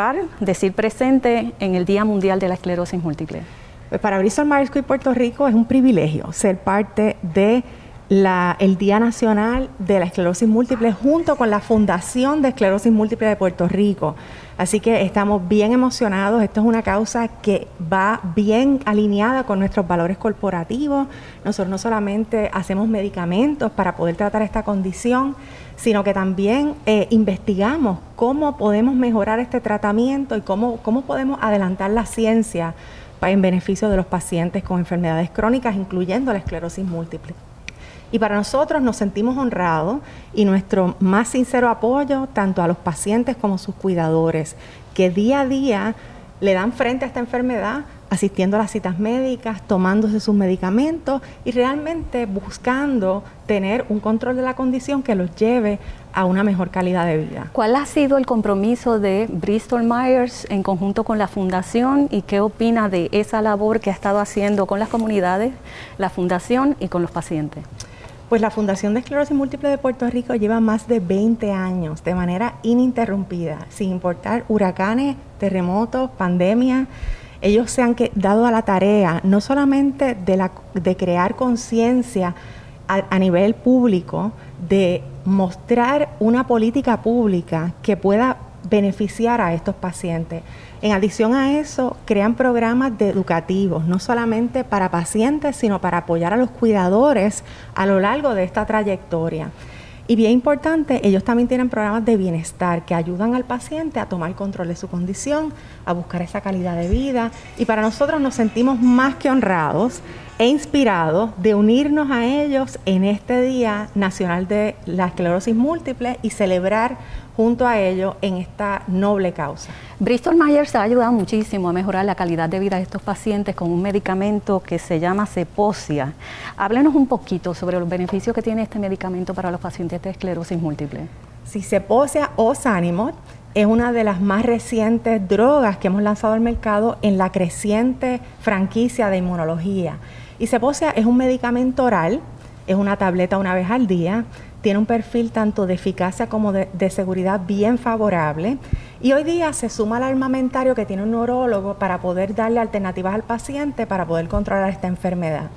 Para decir presente en el Día Mundial de la Esclerosis Múltiple. Pues para Bristol Myers y Puerto Rico es un privilegio ser parte de el Día Nacional de la Esclerosis Múltiple junto con la Fundación de Esclerosis Múltiple de Puerto Rico. Así que estamos bien emocionados. Esto es una causa que va bien alineada con nuestros valores corporativos. Nosotros no solamente hacemos medicamentos para poder tratar esta condición, sino que también eh, investigamos cómo podemos mejorar este tratamiento y cómo, cómo podemos adelantar la ciencia en beneficio de los pacientes con enfermedades crónicas, incluyendo la esclerosis múltiple. Y para nosotros nos sentimos honrados y nuestro más sincero apoyo tanto a los pacientes como a sus cuidadores, que día a día le dan frente a esta enfermedad asistiendo a las citas médicas, tomándose sus medicamentos y realmente buscando tener un control de la condición que los lleve a una mejor calidad de vida. ¿Cuál ha sido el compromiso de Bristol Myers en conjunto con la Fundación y qué opina de esa labor que ha estado haciendo con las comunidades, la Fundación y con los pacientes? Pues la Fundación de Esclerosis Múltiple de Puerto Rico lleva más de 20 años de manera ininterrumpida, sin importar huracanes, terremotos, pandemias. Ellos se han dado a la tarea no solamente de, crear conciencia a, nivel público, de mostrar una política pública que pueda beneficiar a estos pacientes, en adición a eso, crean programas de educativos, no solamente para pacientes, sino para apoyar a los cuidadores a lo largo de esta trayectoria. Y bien importante, ellos también tienen programas de bienestar que ayudan al paciente a tomar control de su condición, a buscar esa calidad de vida. Y para nosotros nos sentimos más que honrados e inspirados de unirnos a ellos en este Día Nacional de la Esclerosis Múltiple y celebrar junto a ellos en esta noble causa. Bristol Myers ha ayudado muchísimo a mejorar la calidad de vida de estos pacientes con un medicamento que se llama Ceposia. Háblenos un poquito sobre los beneficios que tiene este medicamento para los pacientes de esclerosis múltiple. Si Ceposia o Sanimot es una de las más recientes drogas que hemos lanzado al mercado en la creciente franquicia de inmunología. Y Ceposia es un medicamento oral, es una tableta una vez al día, tiene un perfil tanto de eficacia como de, seguridad bien favorable y hoy día se suma al armamentario que tiene un neurólogo para poder darle alternativas al paciente para poder controlar esta enfermedad.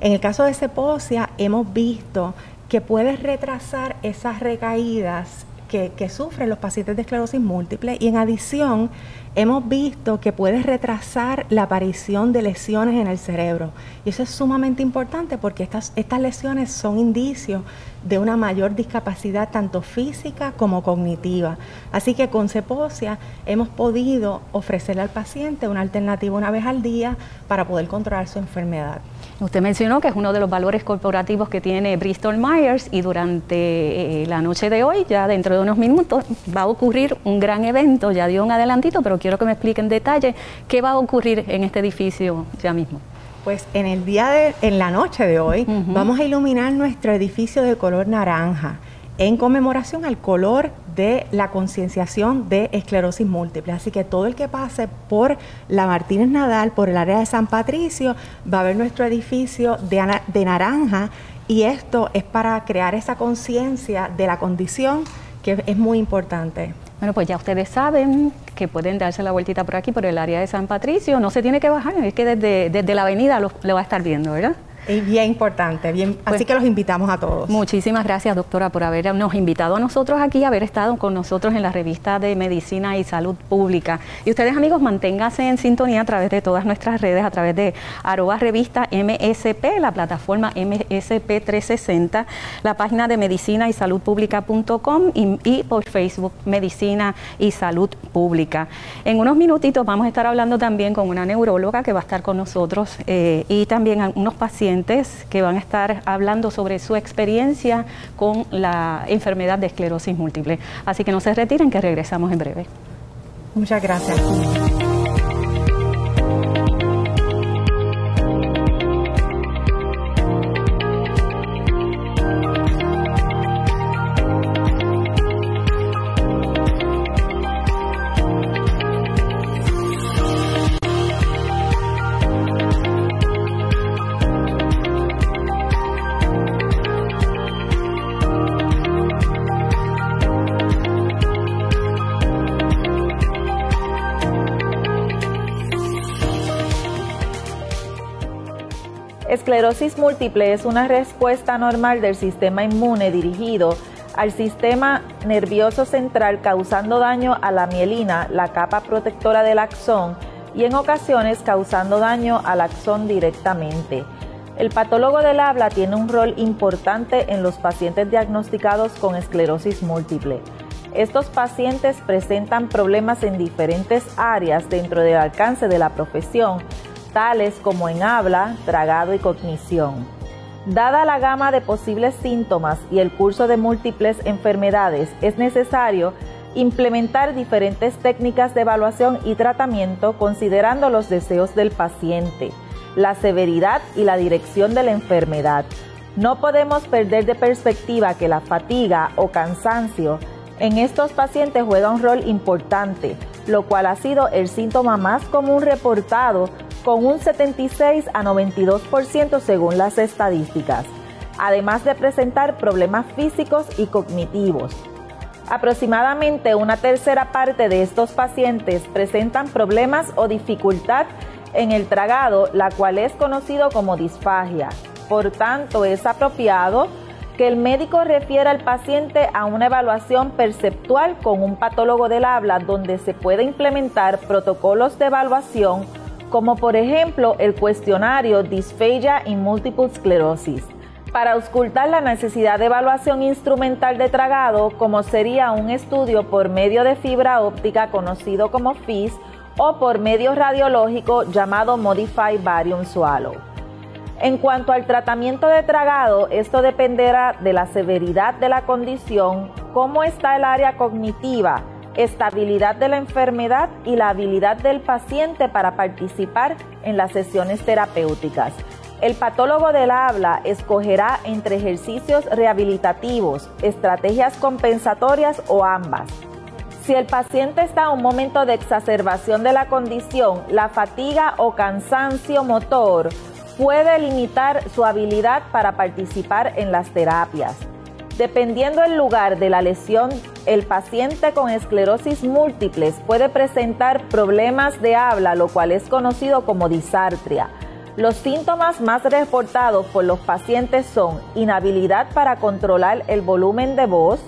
En el caso de Ceposia, hemos visto que puede retrasar esas recaídas que, sufren los pacientes de esclerosis múltiple y en adición hemos visto que puede retrasar la aparición de lesiones en el cerebro. Y eso es sumamente importante porque estas, estas lesiones son indicios de una mayor discapacidad tanto física como cognitiva. Así que con Ceposia hemos podido ofrecerle al paciente una alternativa una vez al día para poder controlar su enfermedad. Usted mencionó que es uno de los valores corporativos que tiene Bristol Myers y durante eh, la noche de hoy, ya dentro de unos minutos, va a ocurrir un gran evento, ya dio un adelantito, pero quiero que me explique en detalle qué va a ocurrir en este edificio ya mismo. Pues en el día de, en la noche de hoy, vamos a iluminar nuestro edificio de color naranja en conmemoración al color de la concienciación de esclerosis múltiple. Así que todo el que pase por la Martínez Nadal, por el área de San Patricio, va a ver nuestro edificio de, de naranja y esto es para crear esa conciencia de la condición que es muy importante. Bueno, pues ya ustedes saben que pueden darse la vueltita por aquí, por el área de San Patricio. No se tiene que bajar, es que desde, desde la avenida lo, lo va a estar viendo, ¿verdad? Es bien importante, bien, así pues que los invitamos a todos. Muchísimas gracias, doctora, por habernos invitado a nosotros aquí, haber estado con nosotros en la revista de Medicina y Salud Pública. Y ustedes, amigos, manténganse en sintonía a través de todas nuestras redes, a través de arroba revista MSP, la plataforma MSP 360, la página de medicina y salud pública.com y, y por Facebook Medicina y Salud Pública. En unos minutitos vamos a estar hablando también con una neuróloga que va a estar con nosotros eh, y también unos pacientes que van a estar hablando sobre su experiencia con la enfermedad de esclerosis múltiple. Así que no se retiren, que regresamos en breve. Muchas gracias. Esclerosis múltiple es una respuesta normal del sistema inmune dirigido al sistema nervioso central causando daño a la mielina, la capa protectora del axón, y en ocasiones causando daño al axón directamente. El patólogo del habla tiene un rol importante en los pacientes diagnosticados con esclerosis múltiple. Estos pacientes presentan problemas en diferentes áreas dentro del alcance de la profesión, tales como en habla, tragado y cognición. Dada la gama de posibles síntomas y el curso de múltiples enfermedades, es necesario implementar diferentes técnicas de evaluación y tratamiento considerando los deseos del paciente, la severidad y la dirección de la enfermedad. No podemos perder de perspectiva que la fatiga o cansancio en estos pacientes juega un rol importante, lo cual ha sido el síntoma más común reportado con un 76 a 92% según las estadísticas, además de presentar problemas físicos y cognitivos. Aproximadamente una tercera parte de estos pacientes presentan problemas o dificultad en el tragado, la cual es conocido como disfagia. Por tanto, es apropiado que el médico refiera al paciente a una evaluación perceptual con un patólogo del habla donde se puede implementar protocolos de evaluación como por ejemplo el cuestionario Dysphagia y Multiple Sclerosis, para auscultar la necesidad de evaluación instrumental de tragado, como sería un estudio por medio de fibra óptica conocido como FIS o por medio radiológico llamado Modified Barium Swallow. En cuanto al tratamiento de tragado, esto dependerá de la severidad de la condición, cómo está el área cognitiva, estabilidad de la enfermedad y la habilidad del paciente para participar en las sesiones terapéuticas. El patólogo del habla escogerá entre ejercicios rehabilitativos, estrategias compensatorias o ambas. Si el paciente está en un momento de exacerbación de la condición, la fatiga o cansancio motor puede limitar su habilidad para participar en las terapias. Dependiendo del lugar de la lesión, el paciente con esclerosis múltiples puede presentar problemas de habla, lo cual es conocido como disartria. Los síntomas más reportados por los pacientes son inhabilidad para controlar el volumen de voz,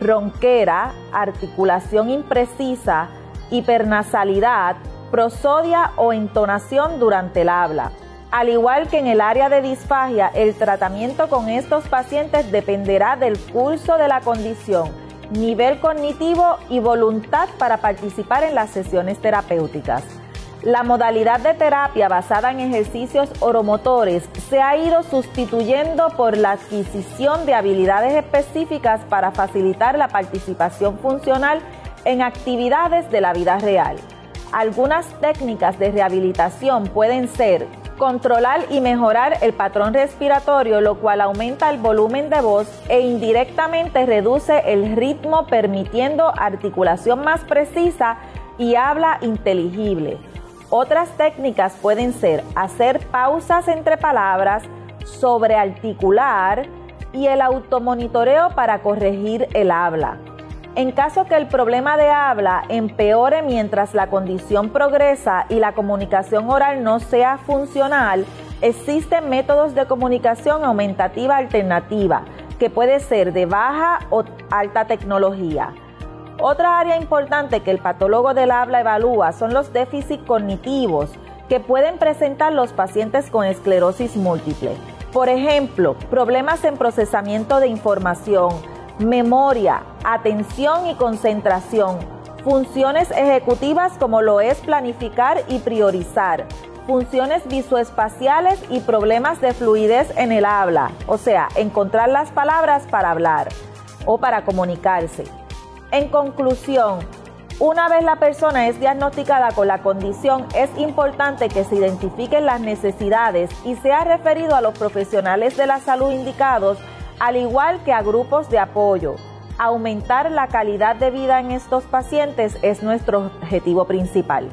ronquera, articulación imprecisa, hipernasalidad, prosodia o entonación durante el habla. Al igual que en el área de disfagia, el tratamiento con estos pacientes dependerá del curso de la condición, nivel cognitivo y voluntad para participar en las sesiones terapéuticas. La modalidad de terapia basada en ejercicios oromotores se ha ido sustituyendo por la adquisición de habilidades específicas para facilitar la participación funcional en actividades de la vida real. Algunas técnicas de rehabilitación pueden ser controlar y mejorar el patrón respiratorio, lo cual aumenta el volumen de voz e indirectamente reduce el ritmo permitiendo articulación más precisa y habla inteligible. Otras técnicas pueden ser hacer pausas entre palabras, sobrearticular y el automonitoreo para corregir el habla. En caso que el problema de habla empeore mientras la condición progresa y la comunicación oral no sea funcional, existen métodos de comunicación aumentativa alternativa, que puede ser de baja o alta tecnología. Otra área importante que el patólogo del habla evalúa son los déficits cognitivos que pueden presentar los pacientes con esclerosis múltiple. Por ejemplo, problemas en procesamiento de información, memoria, atención y concentración, funciones ejecutivas como lo es planificar y priorizar, funciones visoespaciales y problemas de fluidez en el habla, o sea, encontrar las palabras para hablar o para comunicarse. En conclusión, Una vez la persona es diagnosticada con la condición, es importante que se identifiquen las necesidades y sea referido a los profesionales de la salud indicados, al igual que a grupos de apoyo. Aumentar la calidad de vida en estos pacientes es nuestro objetivo principal.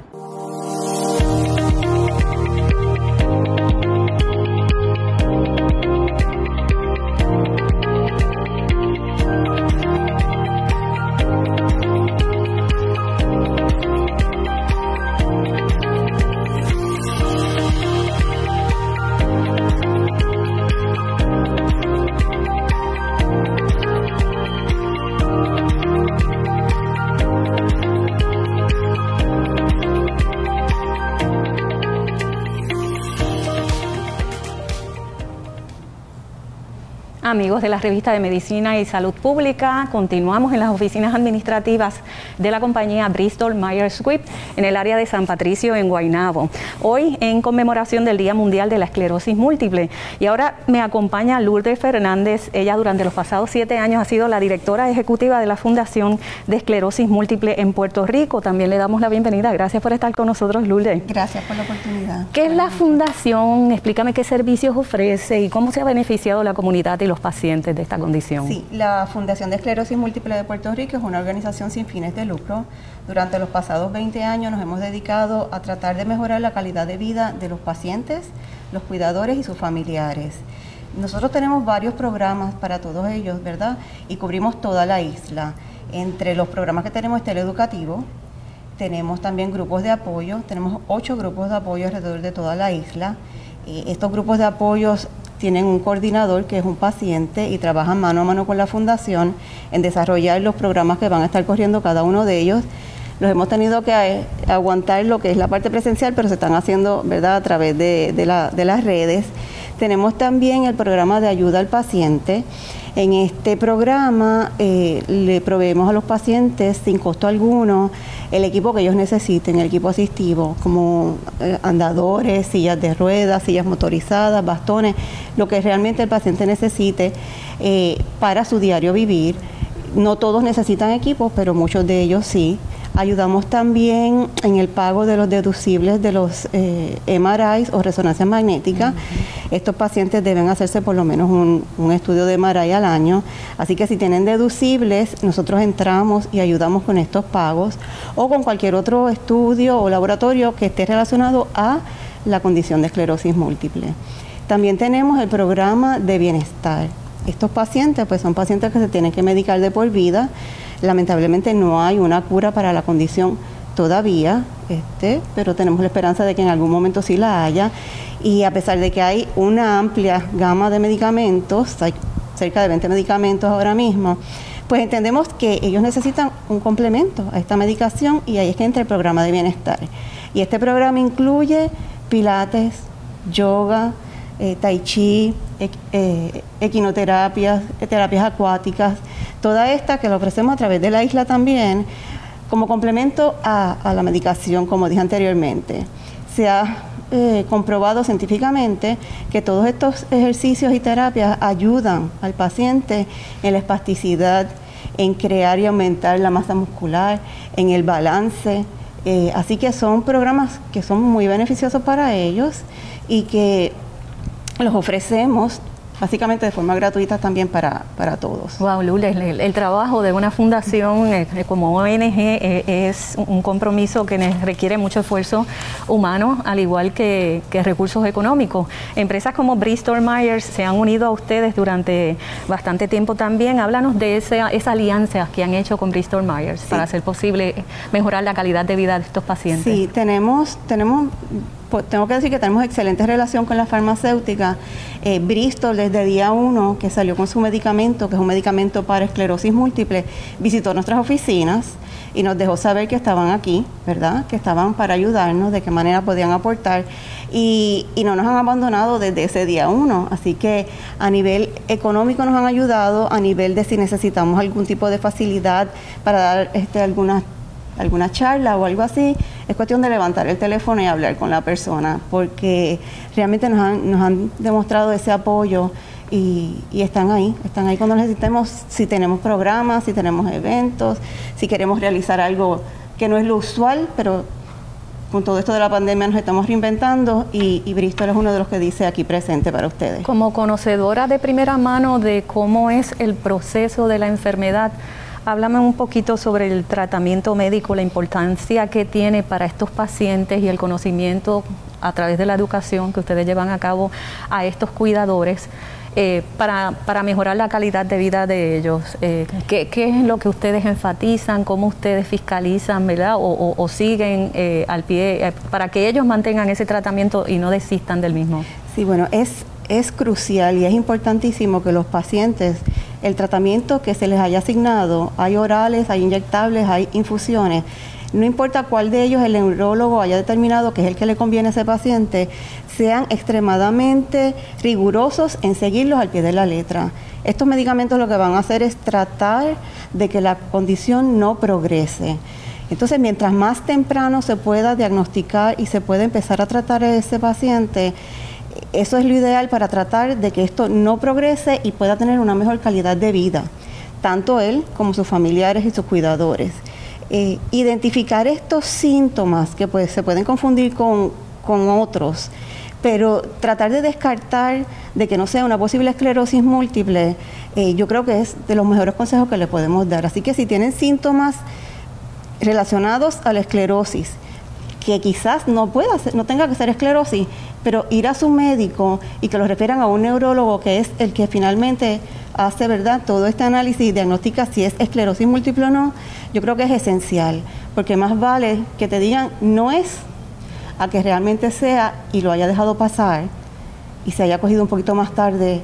Amigos de la revista de Medicina y Salud Pública. Continuamos en las oficinas administrativas de la compañía Bristol Myers Squibb en el área de San Patricio en Guaynabo. Hoy en conmemoración del Día Mundial de la Esclerosis Múltiple. Y ahora me acompaña Lourdes Fernández. Ella durante los pasados siete años ha sido la directora ejecutiva de la Fundación de Esclerosis Múltiple en Puerto Rico. También le damos la bienvenida. Gracias por estar con nosotros, Lourdes. Gracias por la oportunidad. ¿Qué es la fundación? Explícame qué servicios ofrece y cómo se ha beneficiado la comunidad y los pacientes de esta condición? Sí, la Fundación de Esclerosis Múltiple de Puerto Rico es una organización sin fines de lucro. Durante los pasados 20 años nos hemos dedicado a tratar de mejorar la calidad de vida de los pacientes, los cuidadores y sus familiares. Nosotros tenemos varios programas para todos ellos, ¿verdad? Y cubrimos toda la isla. Entre los programas que tenemos está el educativo, tenemos también grupos de apoyo, tenemos ocho grupos de apoyo alrededor de toda la isla. Eh, estos grupos de apoyos tienen un coordinador que es un paciente y trabajan mano a mano con la fundación en desarrollar los programas que van a estar corriendo cada uno de ellos. Los hemos tenido que eh, aguantar lo que es la parte presencial, pero se están haciendo ¿verdad? a través de, las redes. Tenemos también el programa de ayuda al paciente en este programa eh, le proveemos a los pacientes sin costo alguno el equipo que ellos necesiten, el equipo asistivo, como eh, andadores, sillas de ruedas, sillas motorizadas, bastones, lo que realmente el paciente necesite para su diario vivir. No todos necesitan equipos, pero muchos de ellos sí. Ayudamos también en el pago de los deducibles de los eh, MRIs o resonancia magnética. Estos pacientes deben hacerse por lo menos un, un, estudio de MRI al año. Así que si tienen deducibles, nosotros entramos y ayudamos con estos pagos o con cualquier otro estudio o laboratorio que esté relacionado a la condición de esclerosis múltiple. También tenemos el programa de bienestar. Estos pacientes pues son pacientes que se tienen que medicar de por vida Lamentablemente no hay una cura para la condición todavía, este, pero tenemos la esperanza de que en algún momento sí la haya. Y a pesar de que hay una amplia gama de medicamentos, hay cerca de 20 medicamentos ahora mismo, pues entendemos que ellos necesitan un complemento a esta medicación y ahí es que entra el programa de bienestar. Y este programa incluye pilates, yoga, eh, tai chi, eh, equinoterapias, terapias acuáticas, toda esta que la ofrecemos a través de la isla también, como complemento a, la medicación, como dije anteriormente. Se ha eh, comprobado científicamente que todos estos ejercicios y terapias ayudan al paciente en la espasticidad, en crear y aumentar la masa muscular, en el balance. Eh, así que son programas que son muy beneficiosos para ellos y que los ofrecemos básicamente de forma gratuita también para, para todos. Wow, Lourdes, el, trabajo de una fundación eh, como ONG eh, es un compromiso que requiere mucho esfuerzo humano, al igual que, recursos económicos. Empresas como Bristol Myers se han unido a ustedes durante bastante tiempo también. Háblanos de esa, esa alianza que han hecho con Bristol Myers para hacer posible mejorar la calidad de vida de estos pacientes. Sí, tenemos, tenemos pues, tengo que decir que tenemos excelente relación con la farmacéutica. Eh, Bristol, desde día uno que salió con su medicamento, que es un medicamento para esclerosis múltiple, visitó nuestras oficinas y nos dejó saber que estaban aquí, ¿verdad? Que estaban para ayudarnos, de qué manera podían aportar. Y, y, no nos han abandonado desde ese día uno. Así que a nivel económico nos han ayudado, a nivel de si necesitamos algún tipo de facilidad para dar este, algunas alguna charla o algo así, es cuestión de levantar el teléfono y hablar con la persona, porque realmente nos han, demostrado ese apoyo y, están ahí, están ahí cuando necesitemos, si tenemos programas, si tenemos eventos, si queremos realizar algo que no es lo usual, pero con todo esto de la pandemia nos estamos reinventando y, Bristol es uno de los que dice aquí presente para ustedes. Como conocedora de primera mano de cómo es el proceso de la enfermedad, háblame un poquito sobre el tratamiento médico, la importancia que tiene para estos pacientes y el conocimiento a través de la educación que ustedes llevan a cabo a estos cuidadores. Eh, para, para, mejorar la calidad de vida de ellos? Eh, ¿qué, es lo que ustedes enfatizan? ¿Cómo ustedes fiscalizan, verdad? O, siguen eh, al pie para que ellos mantengan ese tratamiento y no desistan del mismo? Sí, bueno, es, es crucial y es importantísimo que los pacientes, el tratamiento que se les haya asignado, hay orales, hay inyectables, hay infusiones, no importa cuál de ellos el neurólogo haya determinado que es el que le conviene a ese paciente, sean extremadamente rigurosos en seguirlos al pie de la letra. Estos medicamentos lo que van a hacer es tratar de que la condición no progrese. Entonces, mientras más temprano se pueda diagnosticar y se pueda empezar a tratar a ese paciente, eso es lo ideal para tratar de que esto no progrese y pueda tener una mejor calidad de vida, tanto él como sus familiares y sus cuidadores. Eh, identificar estos síntomas que pues, se pueden confundir con, otros, pero tratar de descartar de que no sea una posible esclerosis múltiple, eh, yo creo que es de los mejores consejos que le podemos dar. Así que si tienen síntomas relacionados a la esclerosis, que quizás no pueda ser, no tenga que ser esclerosis, pero ir a su médico y que lo refieran a un neurólogo que es el que finalmente hace verdad todo este análisis y diagnostica si es esclerosis múltiple o no, yo creo que es esencial, porque más vale que te digan no es a que realmente sea y lo haya dejado pasar y se haya cogido un poquito más tarde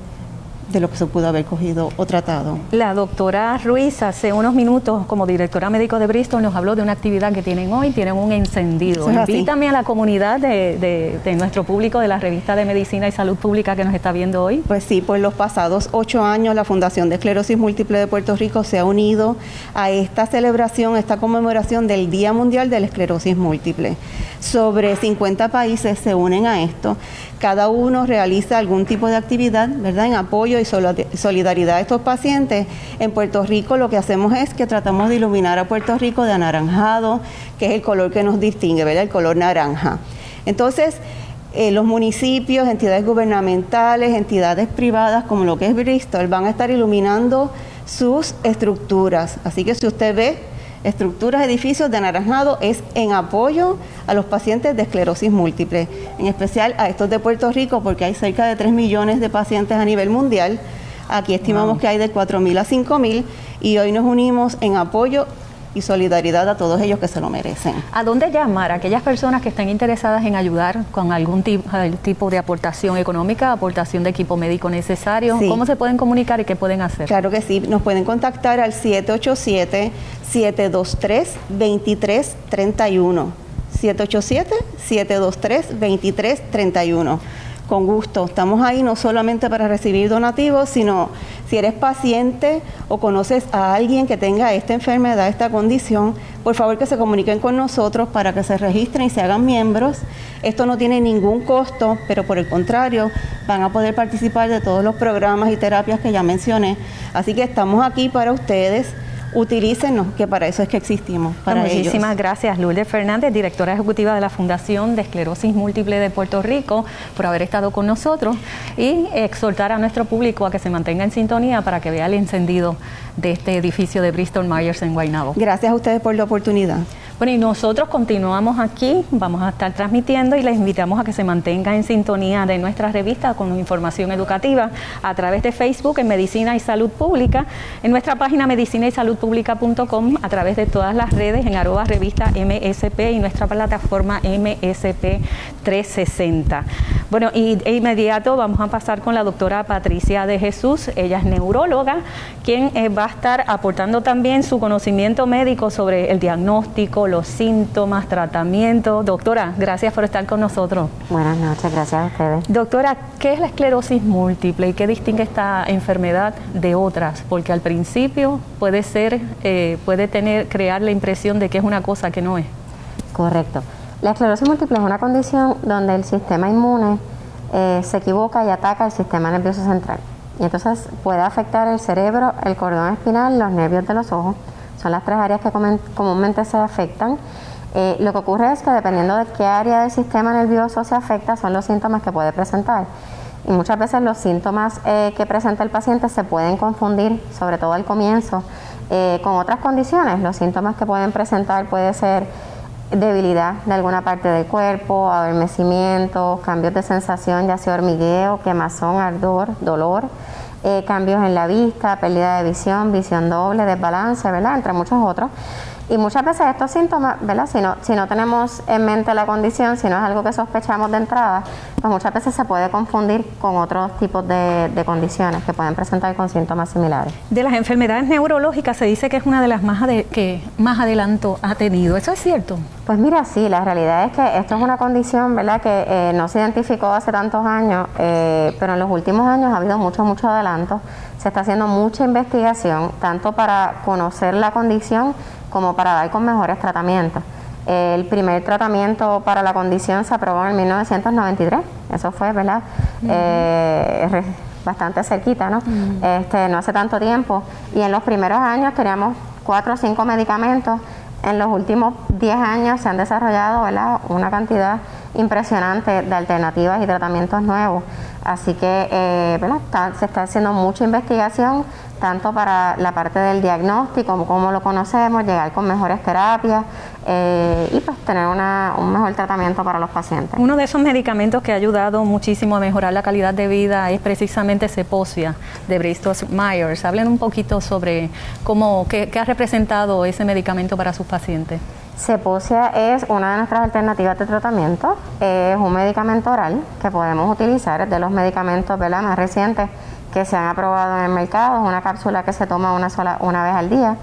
de lo que se pudo haber cogido o tratado. La doctora Ruiz hace unos minutos como directora médico de Bristol nos habló de una actividad que tienen hoy, tienen un encendido. Invítame a la comunidad de, nuestro público de la revista de Medicina y Salud Pública que nos está viendo hoy. Pues sí, por los pasados ocho años la Fundación de Esclerosis Múltiple de Puerto Rico se ha unido a esta celebración, esta conmemoración del Día Mundial de la Esclerosis Múltiple. Sobre 50 países se unen a esto. Cada uno realiza algún tipo de actividad, ¿verdad? En apoyo y solidaridad a estos pacientes. En Puerto Rico lo que hacemos es que tratamos de iluminar a Puerto Rico de anaranjado, que es el color que nos distingue, ¿verdad? El color naranja. Entonces, eh, los municipios, entidades gubernamentales, entidades privadas, como lo que es Bristol, van a estar iluminando sus estructuras. Así que si usted ve estructuras, edificios de anaranjado es en apoyo a los pacientes de esclerosis múltiple, en especial a estos de Puerto Rico, porque hay cerca de 3 millones de pacientes a nivel mundial. Aquí estimamos que hay de 4.000 a 5.000 y hoy nos unimos en apoyo y solidaridad a todos ellos que se lo merecen. ¿A dónde llamar a aquellas personas que estén interesadas en ayudar con algún tipo, de aportación económica, aportación de equipo médico necesario? ¿Cómo se pueden comunicar y qué pueden hacer? Claro que sí, nos pueden contactar al 787-723-2331. 787-723-2331 con gusto. Estamos ahí no solamente para recibir donativos, sino si eres paciente o conoces a alguien que tenga esta enfermedad, esta condición, por favor que se comuniquen con nosotros para que se registren y se hagan miembros. Esto no tiene ningún costo, pero por el contrario, van a poder participar de todos los programas y terapias que ya mencioné. Así que estamos aquí para ustedes utilícenos, que para eso es que existimos. Para Muchísimas gracias, Lourdes Fernández, directora ejecutiva de la Fundación de Esclerosis Múltiple de Puerto Rico, por haber estado con nosotros y exhortar a nuestro público a que se mantenga en sintonía para que vea el encendido de este edificio de Bristol Myers en Guaynabo. Gracias a ustedes por la oportunidad. Bueno, y nosotros continuamos aquí, vamos a estar transmitiendo y les invitamos a que se mantengan en sintonía de nuestra revista con información educativa a través de Facebook en Medicina y Salud Pública, en nuestra página medicina y salud pública.com, a través de todas las redes en arroba revista MSP y nuestra plataforma MSP 360. Bueno, y de inmediato vamos a pasar con la doctora Patricia de Jesús, ella es neuróloga, quien eh, va a estar aportando también su conocimiento médico sobre el diagnóstico, los síntomas, tratamiento. Doctora, gracias por estar con nosotros. Buenas noches, gracias a ustedes. Doctora, ¿qué es la esclerosis múltiple y qué distingue esta enfermedad de otras? Porque al principio puede ser, eh, puede tener, crear la impresión de que es una cosa que no es. Correcto. La esclerosis múltiple es una condición donde el sistema inmune eh, se equivoca y ataca el sistema nervioso central. Y entonces puede afectar el cerebro, el cordón espinal, los nervios de los ojos Son las tres áreas que comúnmente se afectan. Eh, lo que ocurre es que dependiendo de qué área del sistema nervioso se afecta, son los síntomas que puede presentar. Y muchas veces los síntomas eh, que presenta el paciente se pueden confundir, sobre todo al comienzo, con otras condiciones. Los síntomas que pueden presentar puede ser debilidad de alguna parte del cuerpo, adormecimiento, cambios de sensación, ya sea hormigueo, quemazón, ardor, dolor, cambios en la vista, pérdida de visión, visión doble, desbalance, ¿verdad? Entre muchos otros. Y muchas veces estos síntomas, ¿verdad? Si no, si no tenemos en mente la condición, si no es algo que sospechamos de entrada, pues muchas veces se puede confundir con otros tipos de, condiciones que pueden presentar con síntomas similares. De las enfermedades neurológicas se dice que es una de las más que más adelanto ha tenido. ¿Eso es cierto? Pues mira, sí, la realidad es que esto es una condición, ¿verdad? Que eh, no se identificó hace tantos años, eh, pero en los últimos años ha habido mucho, mucho adelanto. Se está haciendo mucha investigación, tanto para conocer la condición, como para dar con mejores tratamientos. El primer tratamiento para la condición se aprobó en 1993, eso fue, ¿verdad? Eh, bastante cerquita, ¿no? este, no hace tanto tiempo. Y en los primeros años teníamos cuatro o cinco medicamentos. En los últimos 10 años se han desarrollado ¿verdad? una cantidad impresionante de alternativas y tratamientos nuevos. Así que eh, se está haciendo mucha investigación, tanto para la parte del diagnóstico, como lo conocemos, llegar con mejores terapias eh, y pues tener un mejor tratamiento para los pacientes. Uno de esos medicamentos que ha ayudado muchísimo a mejorar la calidad de vida es precisamente Ceposia de Bristol Myers. Hablen un poquito sobre cómo, qué, qué ha representado ese medicamento para sus pacientes. Ceposia es una de nuestras alternativas de tratamiento. Es un medicamento oral que podemos utilizar, es de los medicamentos más recientes que se han aprobado en el mercado. Es una cápsula que se toma una, sola, una vez al día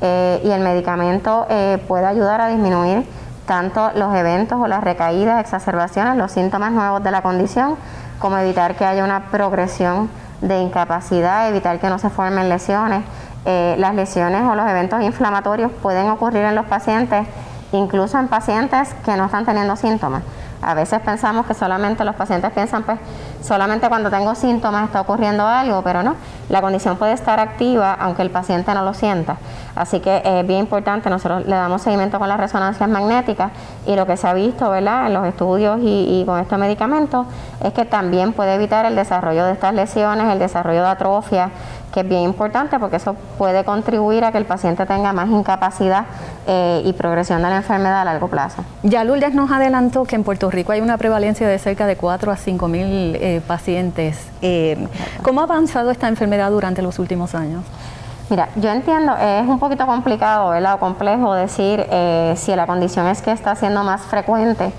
eh, y el medicamento eh, puede ayudar a disminuir tanto los eventos o las recaídas, exacerbaciones, los síntomas nuevos de la condición, como evitar que haya una progresión de incapacidad, evitar que no se formen lesiones. Eh, las lesiones o los eventos inflamatorios pueden ocurrir en los pacientes, incluso en pacientes que no están teniendo síntomas. A veces pensamos que solamente los pacientes piensan, pues solamente cuando tengo síntomas está ocurriendo algo, pero no, la condición puede estar activa aunque el paciente no lo sienta. Así que es bien importante, nosotros le damos seguimiento con las resonancias magnéticas y lo que se ha visto ¿verdad? en los estudios y, con estos medicamentos es que también puede evitar el desarrollo de estas lesiones, el desarrollo de atrofia, que es bien importante porque eso puede contribuir a que el paciente tenga más incapacidad eh, y progresión de la enfermedad a largo plazo. Ya Lourdes nos adelantó que en Puerto Rico hay una prevalencia de cerca de 4 a 5 mil eh, pacientes. Eh, ¿Cómo ha avanzado esta enfermedad durante los últimos años? Mira, yo entiendo, es un poquito complicado, ¿verdad? O complejo decir si la condición es que está siendo más frecuente.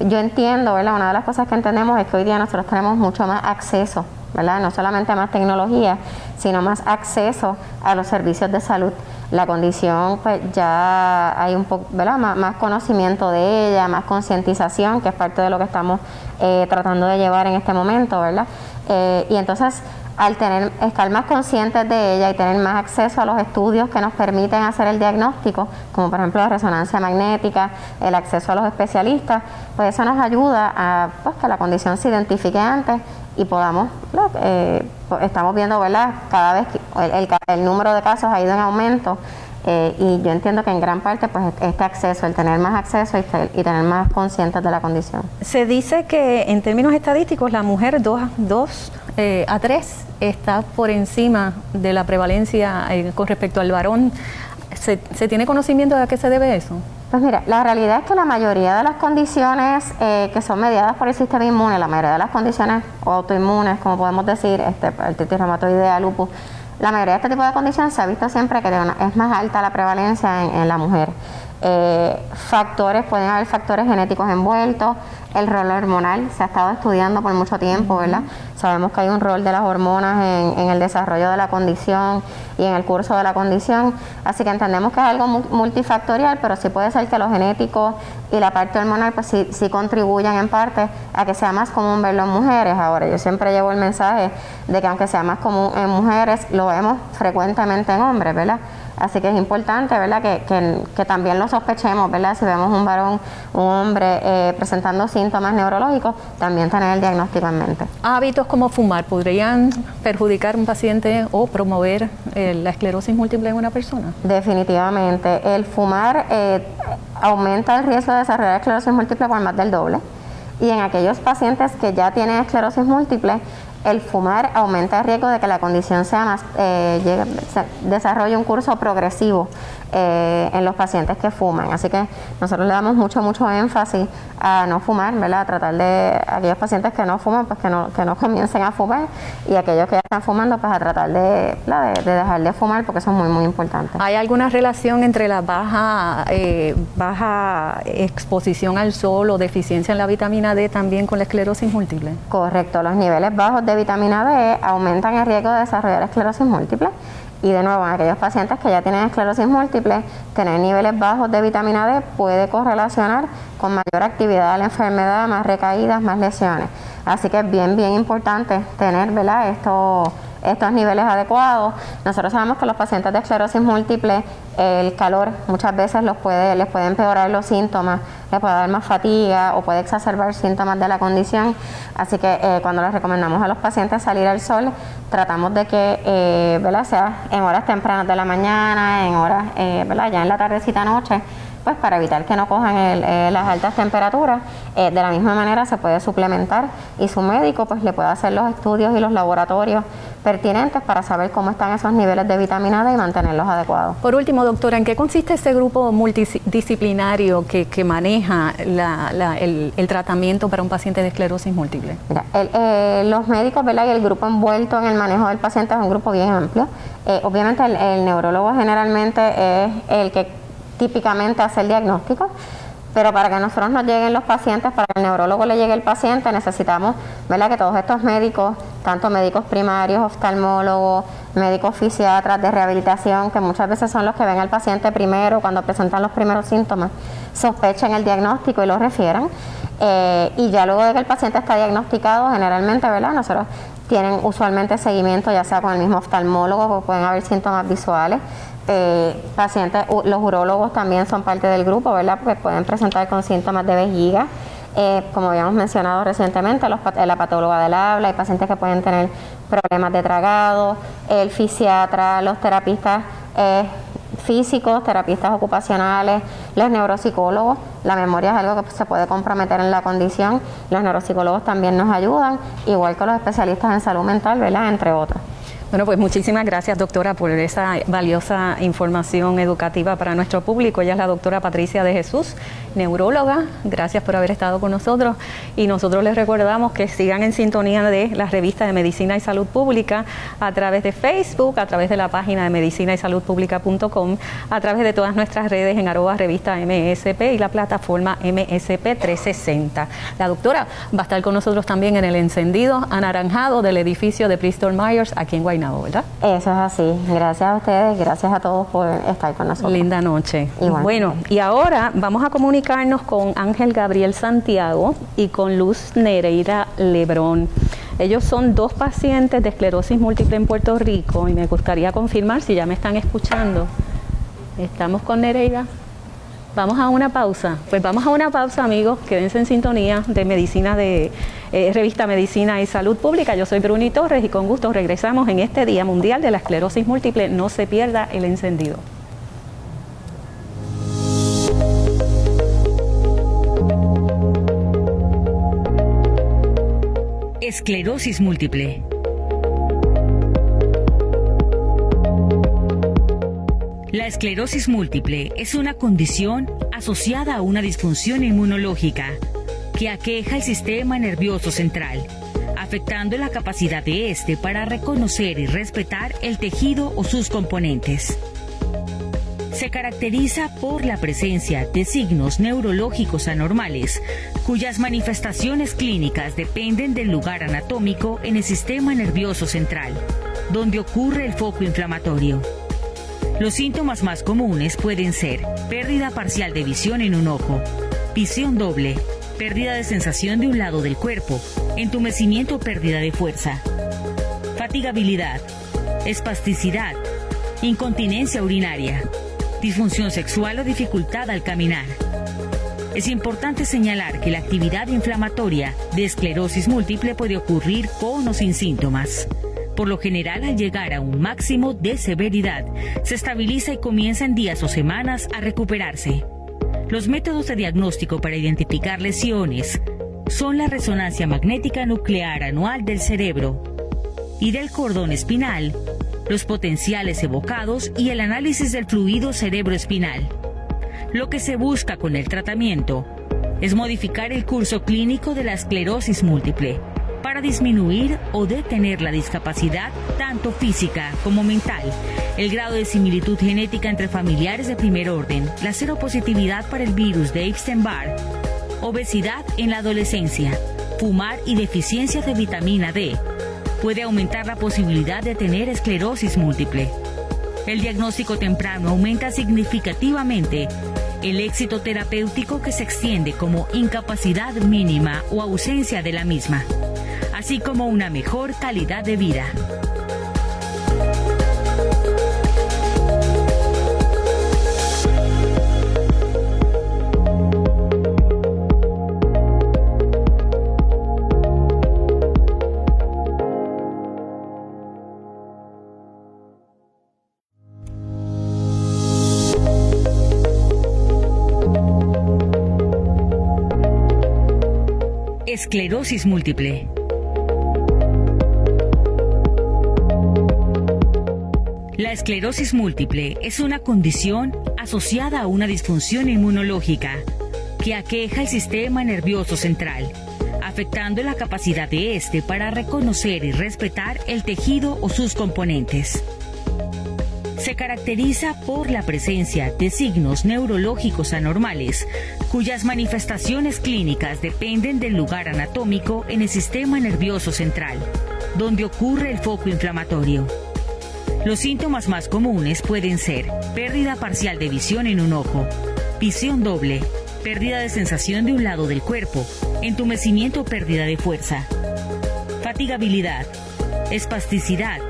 Yo entiendo, ¿verdad? Una de las cosas que entendemos es que hoy día nosotros tenemos mucho más acceso no solamente más tecnología, sino más acceso a los servicios de salud. La condición, pues ya hay un poco, ¿verdad? Más, conocimiento de ella, más concientización, que es parte de lo que estamos eh, tratando de llevar en este momento, ¿verdad? Eh, y entonces, al tener, estar más conscientes de ella y tener más acceso a los estudios que nos permiten hacer el diagnóstico, como por ejemplo la resonancia magnética, el acceso a los especialistas, pues eso nos ayuda a pues, que la condición se identifique antes y podamos, eh, estamos viendo, ¿verdad? Cada vez que el, número de casos ha ido en aumento eh, y yo entiendo que en gran parte pues este acceso, el tener más acceso y, tener más conscientes de la condición. Se dice que en términos estadísticos la mujer 2 eh, a 3 está por encima de la prevalencia con respecto al varón. ¿Se, ¿Se tiene conocimiento de a qué se debe eso? Pues mira, la realidad es que la mayoría de las condiciones eh, que son mediadas por el sistema inmune, la mayoría de las condiciones autoinmunes, como podemos decir, este, artritis reumatoidea, lupus, la mayoría de este tipo de condiciones se ha visto siempre que es más alta la prevalencia en, la mujer. Eh, factores, pueden haber factores genéticos envueltos, el rol hormonal se ha estado estudiando por mucho tiempo, ¿verdad? Sabemos que hay un rol de las hormonas en, el desarrollo de la condición y en el curso de la condición, así que entendemos que es algo multifactorial, pero sí puede ser que lo genético y la parte hormonal pues sí, sí contribuyan en parte a que sea más común verlo en mujeres. Ahora, yo siempre llevo el mensaje de que aunque sea más común en mujeres, lo vemos frecuentemente en hombres, ¿verdad? Así que es importante, ¿verdad? Que, que, también lo sospechemos, ¿verdad? Si vemos un varón, un hombre eh, presentando síntomas neurológicos, también tener el diagnóstico en mente. Hábitos como fumar podrían perjudicar a un paciente o promover eh, la esclerosis múltiple en una persona. Definitivamente. El fumar eh, aumenta el riesgo de desarrollar esclerosis múltiple por más del doble. Y en aquellos pacientes que ya tienen esclerosis múltiple, el fumar aumenta el riesgo de que la condición sea más, eh, desarrolle un curso progresivo eh, en los pacientes que fuman. Así que nosotros le damos mucho, mucho énfasis a no fumar, ¿verdad? A tratar de aquellos pacientes que no fuman, pues que no, que no comiencen a fumar y aquellos que ya están fumando, pues a tratar de, de, dejar de fumar porque eso es muy, muy importante. ¿Hay alguna relación entre la baja, eh, baja exposición al sol o deficiencia en la vitamina D también con la esclerosis múltiple? Correcto, los niveles bajos de vitamina D aumentan el riesgo de desarrollar esclerosis múltiple. Y de nuevo, en aquellos pacientes que ya tienen esclerosis múltiple, tener niveles bajos de vitamina D puede correlacionar con mayor actividad de la enfermedad, más recaídas, más lesiones. Así que es bien, bien importante tener ¿verdad? Esto, estos niveles adecuados. Nosotros sabemos que los pacientes de esclerosis múltiple, el calor muchas veces los puede, les puede empeorar los síntomas, les puede dar más fatiga o puede exacerbar síntomas de la condición. Así que eh, cuando les recomendamos a los pacientes salir al sol, tratamos de que eh, sea en horas tempranas de la mañana, en horas, eh, ya en la tardecita noche pues para evitar que no cojan eh, las altas temperaturas. Eh, de la misma manera se puede suplementar y su médico pues le puede hacer los estudios y los laboratorios pertinentes para saber cómo están esos niveles de vitamina D y mantenerlos adecuados. Por último, doctora, ¿en qué consiste este grupo multidisciplinario que, maneja el, tratamiento para un paciente de esclerosis múltiple? Eh, los médicos ¿verdad? y el grupo envuelto en el manejo del paciente es un grupo bien amplio. obviamente el neurólogo generalmente es el que típicamente hace el diagnóstico, pero para que nosotros nos lleguen los pacientes, para que el neurólogo le llegue el paciente, necesitamos ¿verdad? que todos estos médicos, tanto médicos primarios, oftalmólogos, médicos fisiatras de rehabilitación, que muchas veces son los que ven al paciente primero cuando presentan los primeros síntomas, sospechen el diagnóstico y lo refieran. Eh, y ya luego de que el paciente está diagnosticado, generalmente, ¿verdad? Nosotros tienen usualmente seguimiento, ya sea con el mismo oftalmólogo, porque pueden haber síntomas visuales, eh, pacientes, los urólogos también son parte del grupo, ¿verdad? Porque pueden presentar con síntomas de vejiga. Eh, como habíamos mencionado recientemente, los, la patóloga del habla, hay pacientes que pueden tener problemas de tragado, el fisiatra, los terapistas eh, físicos, terapistas ocupacionales, los neuropsicólogos. La memoria es algo que se puede comprometer en la condición. Los neuropsicólogos también nos ayudan, igual que los especialistas en salud mental, ¿verdad? Entre otros. Bueno, pues muchísimas gracias, doctora, por esa valiosa información educativa para nuestro público. Ella es la doctora Patricia de Jesús, neuróloga. Gracias por haber estado con nosotros. Y nosotros les recordamos que sigan en sintonía de la revista de Medicina y Salud Pública a través de Facebook, a través de la página de medicina y salud pública.com, a través de todas nuestras redes en arroba revista MSP y la plataforma MSP 360. La doctora va a estar con nosotros también en el encendido anaranjado del edificio de Bristol Myers aquí en Eso es así. Gracias a ustedes, gracias a todos por estar con nosotros. Linda noche. Bueno, y ahora vamos a comunicarnos con Ángel Gabriel Santiago y con Luz Nereida Lebrón. Ellos son dos pacientes de esclerosis múltiple en Puerto Rico y me gustaría confirmar si ya me están escuchando. Estamos con Nereida. Vamos a una pausa. Pues vamos a una pausa, amigos. Quédense en sintonía de Medicina de eh, Revista Medicina y Salud Pública. Yo soy Bruni Torres y con gusto regresamos en este Día Mundial de la Esclerosis Múltiple. No se pierda el encendido. Esclerosis múltiple La esclerosis múltiple es una condición asociada a una disfunción inmunológica que aqueja el sistema nervioso central, afectando la capacidad de éste para reconocer y respetar el tejido o sus componentes. Se caracteriza por la presencia de signos neurológicos anormales, cuyas manifestaciones clínicas dependen del lugar anatómico en el sistema nervioso central, donde ocurre el foco inflamatorio. Los síntomas más comunes pueden ser pérdida parcial de visión en un ojo, visión doble, pérdida de sensación de un lado del cuerpo, entumecimiento o pérdida de fuerza, fatigabilidad, espasticidad, incontinencia urinaria, disfunción sexual o dificultad al caminar. Es importante señalar que la actividad inflamatoria de esclerosis múltiple puede ocurrir con o sin síntomas. Por lo general, al llegar a un máximo de severidad, se estabiliza y comienza en días o semanas a recuperarse. Los métodos de diagnóstico para identificar lesiones son la resonancia magnética nuclear anual del cerebro y del cordón espinal, los potenciales evocados y el análisis del fluido cerebroespinal. Lo que se busca con el tratamiento es modificar el curso clínico de la esclerosis múltiple para disminuir o detener la discapacidad tanto física como mental, el grado de similitud genética entre familiares de primer orden, la seropositividad para el virus de Epstein-Barr, obesidad en la adolescencia, fumar y deficiencia de vitamina D, puede aumentar la posibilidad de tener esclerosis múltiple. El diagnóstico temprano aumenta significativamente el éxito terapéutico que se extiende como incapacidad mínima o ausencia de la misma así como una mejor calidad de vida. Esclerosis múltiple esclerosis múltiple es una condición asociada a una disfunción inmunológica que aqueja el sistema nervioso central, afectando la capacidad de éste para reconocer y respetar el tejido o sus componentes. Se caracteriza por la presencia de signos neurológicos anormales, cuyas manifestaciones clínicas dependen del lugar anatómico en el sistema nervioso central, donde ocurre el foco inflamatorio. Los síntomas más comunes pueden ser pérdida parcial de visión en un ojo, visión doble, pérdida de sensación de un lado del cuerpo, entumecimiento o pérdida de fuerza, fatigabilidad, espasticidad,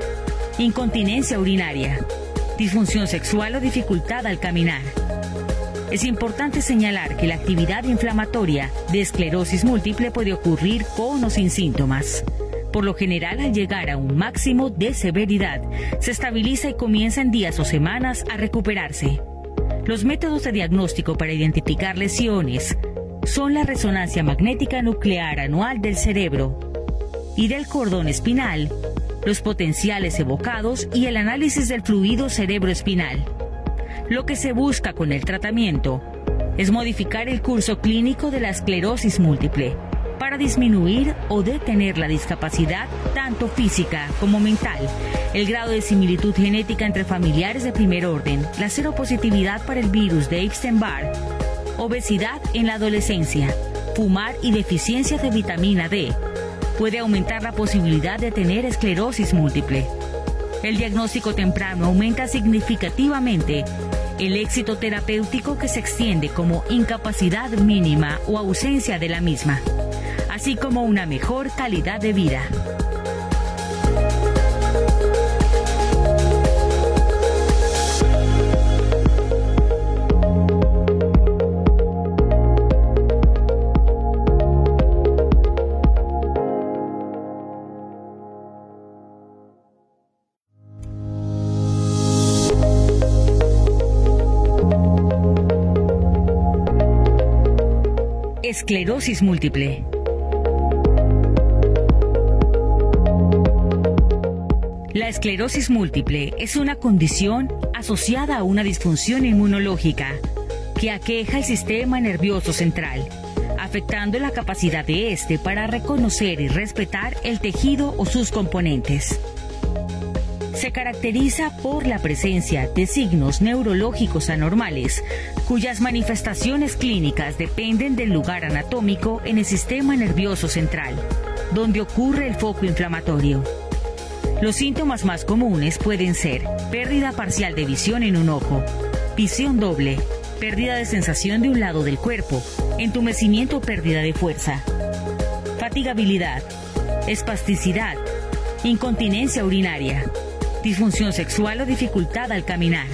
incontinencia urinaria, disfunción sexual o dificultad al caminar. Es importante señalar que la actividad inflamatoria de esclerosis múltiple puede ocurrir con o sin síntomas. Por lo general, al llegar a un máximo de severidad, se estabiliza y comienza en días o semanas a recuperarse. Los métodos de diagnóstico para identificar lesiones son la resonancia magnética nuclear anual del cerebro y del cordón espinal, los potenciales evocados y el análisis del fluido cerebroespinal. Lo que se busca con el tratamiento es modificar el curso clínico de la esclerosis múltiple para disminuir o detener la discapacidad tanto física como mental, el grado de similitud genética entre familiares de primer orden, la seropositividad para el virus de Epstein-Barr, obesidad en la adolescencia, fumar y deficiencia de vitamina D, puede aumentar la posibilidad de tener esclerosis múltiple. El diagnóstico temprano aumenta significativamente el éxito terapéutico que se extiende como incapacidad mínima o ausencia de la misma así como una mejor calidad de vida. Esclerosis múltiple. La esclerosis múltiple es una condición asociada a una disfunción inmunológica que aqueja el sistema nervioso central, afectando la capacidad de éste para reconocer y respetar el tejido o sus componentes. Se caracteriza por la presencia de signos neurológicos anormales, cuyas manifestaciones clínicas dependen del lugar anatómico en el sistema nervioso central, donde ocurre el foco inflamatorio. Los síntomas más comunes pueden ser pérdida parcial de visión en un ojo, visión doble, pérdida de sensación de un lado del cuerpo, entumecimiento o pérdida de fuerza, fatigabilidad, espasticidad, incontinencia urinaria, disfunción sexual o dificultad al caminar.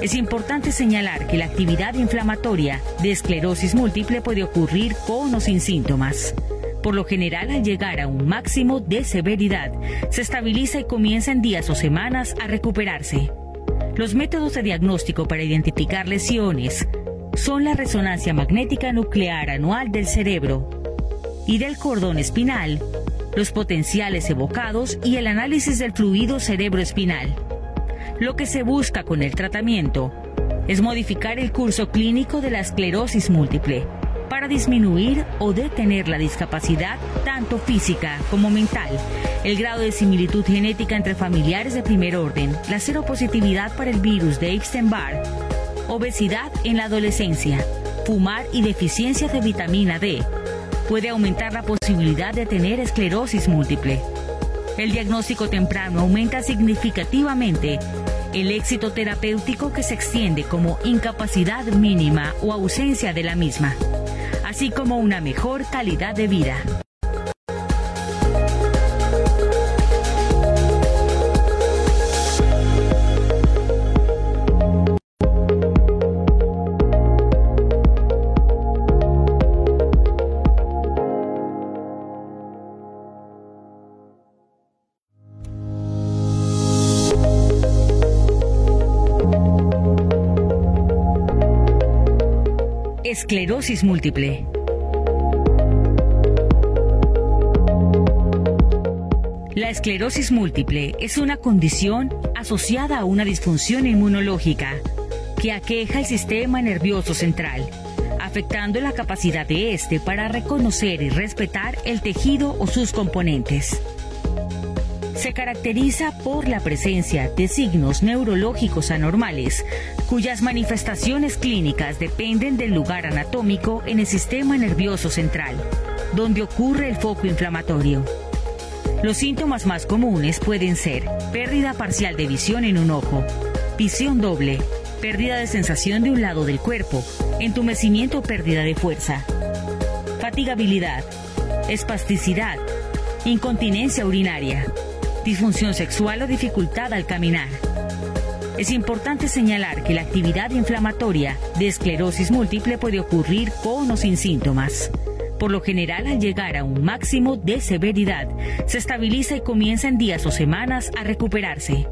Es importante señalar que la actividad inflamatoria de esclerosis múltiple puede ocurrir con o sin síntomas. Por lo general, al llegar a un máximo de severidad, se estabiliza y comienza en días o semanas a recuperarse. Los métodos de diagnóstico para identificar lesiones son la resonancia magnética nuclear anual del cerebro y del cordón espinal, los potenciales evocados y el análisis del fluido cerebroespinal. Lo que se busca con el tratamiento es modificar el curso clínico de la esclerosis múltiple para disminuir o detener la discapacidad tanto física como mental, el grado de similitud genética entre familiares de primer orden, la seropositividad para el virus de Epstein-Barr, obesidad en la adolescencia, fumar y deficiencia de vitamina D puede aumentar la posibilidad de tener esclerosis múltiple. El diagnóstico temprano aumenta significativamente el éxito terapéutico que se extiende como incapacidad mínima o ausencia de la misma así como una mejor calidad de vida. Esclerosis múltiple. La esclerosis múltiple es una condición asociada a una disfunción inmunológica que aqueja el sistema nervioso central, afectando la capacidad de éste para reconocer y respetar el tejido o sus componentes se caracteriza por la presencia de signos neurológicos anormales, cuyas manifestaciones clínicas dependen del lugar anatómico en el sistema nervioso central, donde ocurre el foco inflamatorio. Los síntomas más comunes pueden ser pérdida parcial de visión en un ojo, visión doble, pérdida de sensación de un lado del cuerpo, entumecimiento o pérdida de fuerza, fatigabilidad, espasticidad, incontinencia urinaria, disfunción sexual o dificultad al caminar. Es importante señalar que la actividad inflamatoria de esclerosis múltiple puede ocurrir con o sin síntomas. Por lo general, al llegar a un máximo de severidad, se estabiliza y comienza en días o semanas a recuperarse.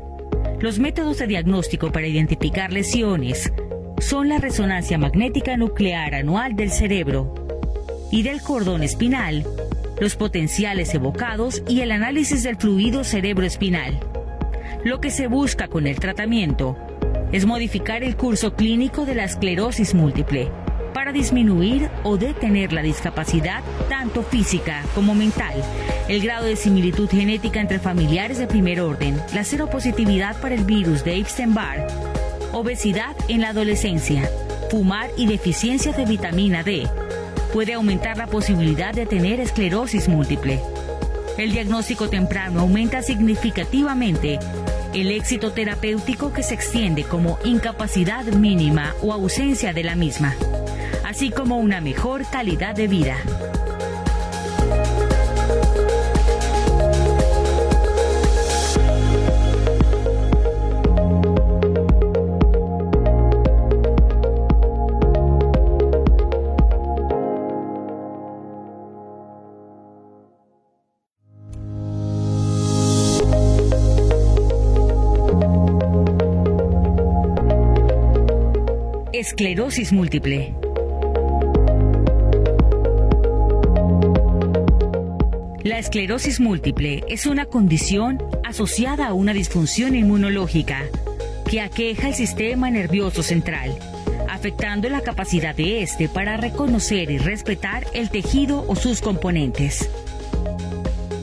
Los métodos de diagnóstico para identificar lesiones son la resonancia magnética nuclear anual del cerebro y del cordón espinal los potenciales evocados y el análisis del fluido cerebroespinal. Lo que se busca con el tratamiento es modificar el curso clínico de la esclerosis múltiple para disminuir o detener la discapacidad tanto física como mental, el grado de similitud genética entre familiares de primer orden, la seropositividad para el virus de Epstein-Barr, obesidad en la adolescencia, fumar y deficiencia de vitamina D, puede aumentar la posibilidad de tener esclerosis múltiple. El diagnóstico temprano aumenta significativamente el éxito terapéutico que se extiende como incapacidad mínima o ausencia de la misma, así como una mejor calidad de vida. Esclerosis múltiple. La esclerosis múltiple es una condición asociada a una disfunción inmunológica que aqueja el sistema nervioso central, afectando la capacidad de éste para reconocer y respetar el tejido o sus componentes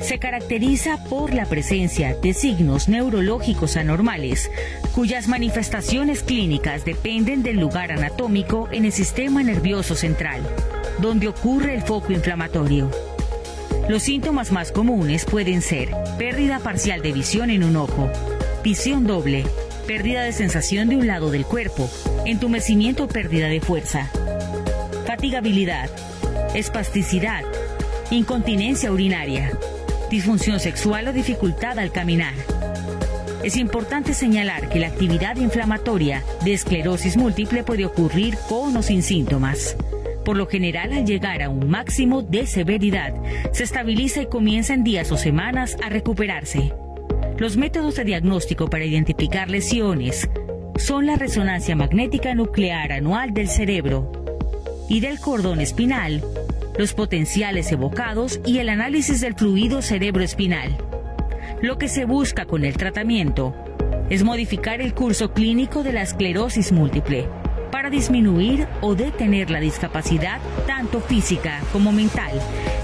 se caracteriza por la presencia de signos neurológicos anormales, cuyas manifestaciones clínicas dependen del lugar anatómico en el sistema nervioso central, donde ocurre el foco inflamatorio. Los síntomas más comunes pueden ser pérdida parcial de visión en un ojo, visión doble, pérdida de sensación de un lado del cuerpo, entumecimiento o pérdida de fuerza, fatigabilidad, espasticidad, incontinencia urinaria, disfunción sexual o dificultad al caminar. Es importante señalar que la actividad inflamatoria de esclerosis múltiple puede ocurrir con o sin síntomas. Por lo general, al llegar a un máximo de severidad, se estabiliza y comienza en días o semanas a recuperarse. Los métodos de diagnóstico para identificar lesiones son la resonancia magnética nuclear anual del cerebro y del cordón espinal, los potenciales evocados y el análisis del fluido cerebroespinal. Lo que se busca con el tratamiento. Es modificar el curso clínico de la esclerosis múltiple disminuir o detener la discapacidad tanto física como mental.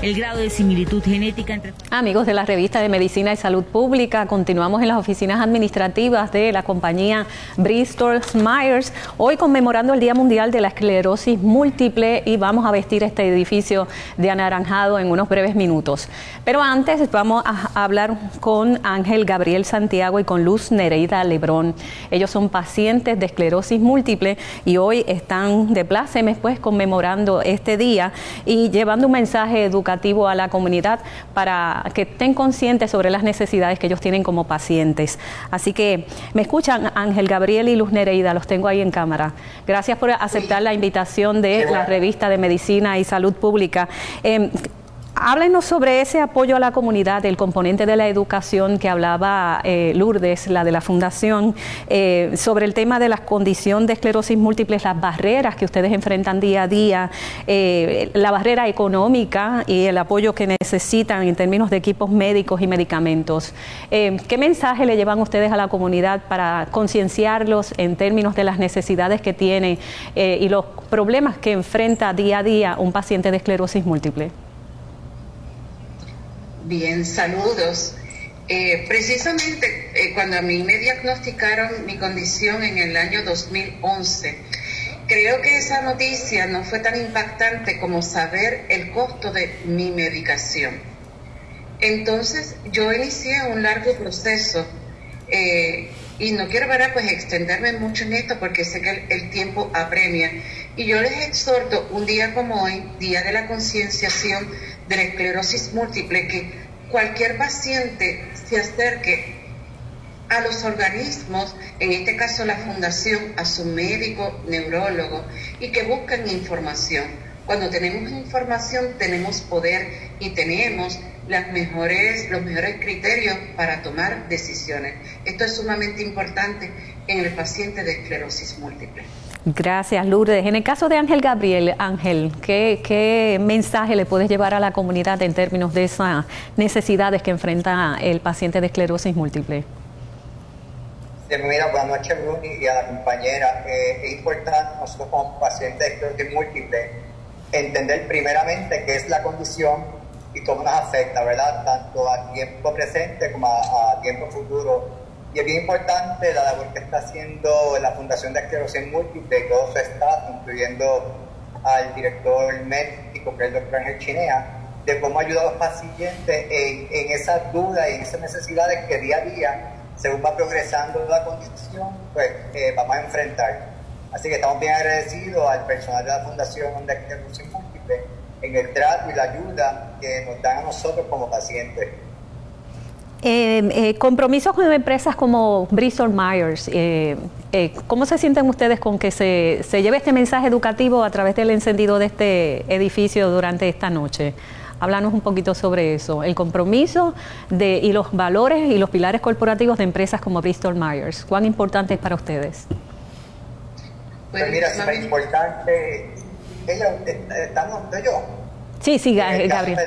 El grado de similitud genética entre... Amigos de la revista de Medicina y Salud Pública, continuamos en las oficinas administrativas de la compañía Bristol Myers, hoy conmemorando el Día Mundial de la Esclerosis Múltiple y vamos a vestir este edificio de anaranjado en unos breves minutos. Pero antes vamos a hablar con Ángel Gabriel Santiago y con Luz Nereida Lebrón. Ellos son pacientes de esclerosis múltiple y hoy están de plácemes pues conmemorando este día y llevando un mensaje educativo a la comunidad para que estén conscientes sobre las necesidades que ellos tienen como pacientes. Así que me escuchan Ángel Gabriel y Luz Nereida, los tengo ahí en cámara. Gracias por aceptar la invitación de la revista de Medicina y Salud Pública. Em, Háblenos sobre ese apoyo a la comunidad, el componente de la educación que hablaba eh, Lourdes, la de la Fundación, eh, sobre el tema de la condición de esclerosis múltiple, las barreras que ustedes enfrentan día a día, eh, la barrera económica y el apoyo que necesitan en términos de equipos médicos y medicamentos. ¿Qué mensaje le llevan ustedes a la comunidad para concienciarlos en términos de las necesidades que tiene y los problemas que enfrenta día a día un paciente de esclerosis múltiple? Bien, saludos. Eh, precisamente eh, cuando a mí me diagnosticaron mi condición en el año 2011, creo que esa noticia no fue tan impactante como saber el costo de mi medicación. Entonces yo inicié un largo proceso eh, y no quiero pues extenderme mucho en esto porque sé que el, tiempo apremia. Y yo les exhorto un día como hoy, Día de la Concienciación de la Esclerosis Múltiple, que cualquier paciente se acerque a los organismos, en este caso la fundación, a su médico, neurólogo, y que busquen información. Cuando tenemos información tenemos poder y tenemos las mejores, los mejores criterios para tomar decisiones. Esto es sumamente importante en el paciente de esclerosis múltiple. Gracias, Lourdes. En el caso de Ángel Gabriel, Ángel, ¿qué, mensaje le puedes llevar a la comunidad en términos de esas necesidades que enfrenta el paciente de esclerosis múltiple? Sí, mira, buenas noches, y a la compañera. Eh, es importante nosotros como pacientes de esclerosis múltiple entender primeramente qué es la condición y cómo nos afecta, ¿verdad? Tanto a tiempo presente como a tiempo futuro y es bien importante la labor que está haciendo la Fundación de Esclerosis Múltiple todo su staff, incluyendo al director médico, que es el doctor Ángel Chinea, de cómo ayudar a los pacientes en, en esas dudas y en esas necesidades que día a día, según va progresando la condición, pues eh, vamos a enfrentar. Así que estamos bien agradecidos al personal de la Fundación de Esclerosis Múltiple en el trato y la ayuda que nos dan a nosotros como pacientes. Em, eh, compromisos con empresas como Bristol Myers, eh, eh, ¿cómo se sienten ustedes con que se, se, lleve este mensaje educativo a través del encendido de este edificio durante esta noche? Háblanos un poquito sobre eso, el compromiso de, y los valores y los pilares corporativos de empresas como Bristol Myers. ¿Cuán importante es para ustedes? Pues mira, súper importante. estamos, yo. Sí, sí, Gabriel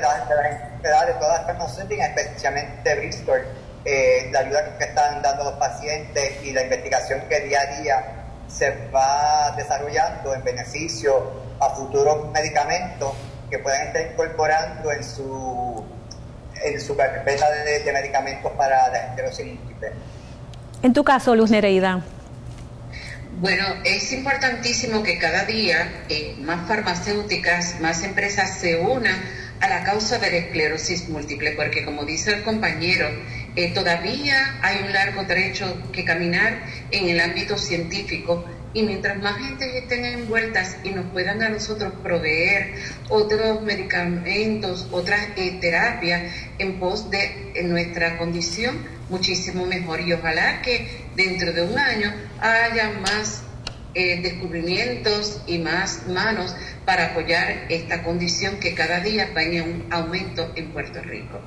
de todas las farmacéuticas, especialmente Bristol, eh, la ayuda que están dando los pacientes y la investigación que día a día se va desarrollando en beneficio a futuros medicamentos que puedan estar incorporando en su en su carpeta de, medicamentos para la esclerosis múltiple. En tu caso, Luz Nereida. Bueno, es importantísimo que cada día eh, más farmacéuticas, más empresas se unan a la causa de la esclerosis múltiple, porque como dice el compañero, eh, todavía hay un largo trecho que caminar en el ámbito científico y mientras más gente estén envueltas y nos puedan a nosotros proveer otros medicamentos, otras eh, terapias en pos de nuestra condición, muchísimo mejor. Y ojalá que dentro de un año haya más eh, descubrimientos y más manos para apoyar esta condición que cada día va en un aumento en Puerto Rico.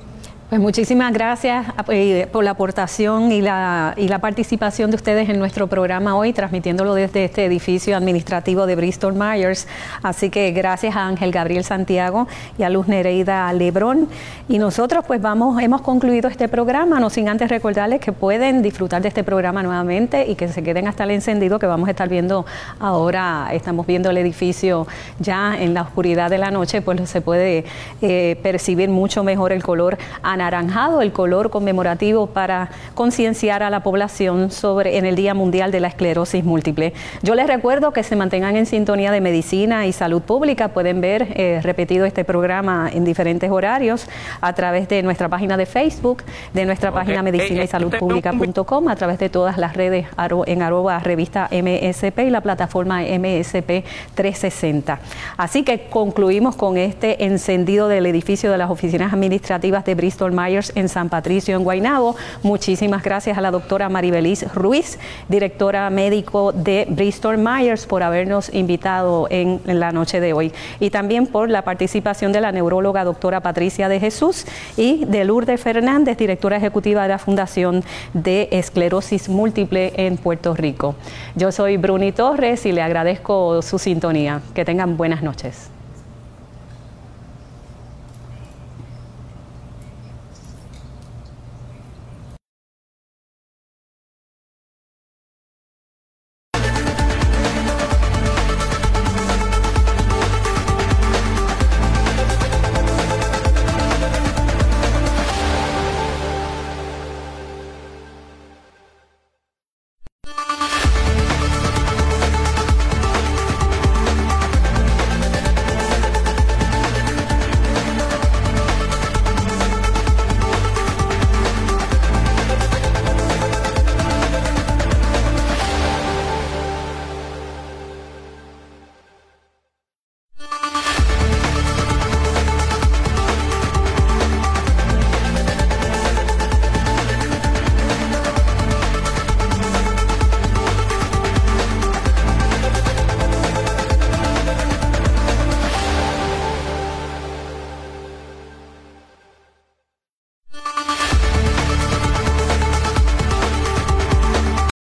Pues muchísimas gracias eh, por la aportación y la, y la participación de ustedes en nuestro programa hoy, transmitiéndolo desde este edificio administrativo de Bristol Myers. Así que gracias a Ángel Gabriel Santiago y a Luz Nereida Lebrón. Y nosotros pues vamos, hemos concluido este programa, no sin antes recordarles que pueden disfrutar de este programa nuevamente y que se queden hasta el encendido que vamos a estar viendo ahora. Estamos viendo el edificio ya en la oscuridad de la noche, pues se puede eh, percibir mucho mejor el color anaranjado, el color conmemorativo para concienciar a la población sobre en el Día Mundial de la Esclerosis Múltiple. Yo les recuerdo que se mantengan en sintonía de medicina y salud pública. Pueden ver eh, repetido este programa en diferentes horarios a través de nuestra página de Facebook, de nuestra página medicina y salud pública.com, a través de todas las redes en arroba revista MSP y la plataforma MSP 360. Así que concluimos con este encendido del edificio de las oficinas administrativas de Bristol Myers en San Patricio, en Guaynabo. Muchísimas gracias a la doctora Maribelis Ruiz, directora médico de Bristol Myers, por habernos invitado en, la noche de hoy. Y también por la participación de la neuróloga doctora Patricia de Jesús y de Lourdes Fernández, directora ejecutiva de la Fundación de Esclerosis Múltiple en Puerto Rico. Yo soy Bruni Torres y le agradezco su sintonía. Que tengan buenas noches.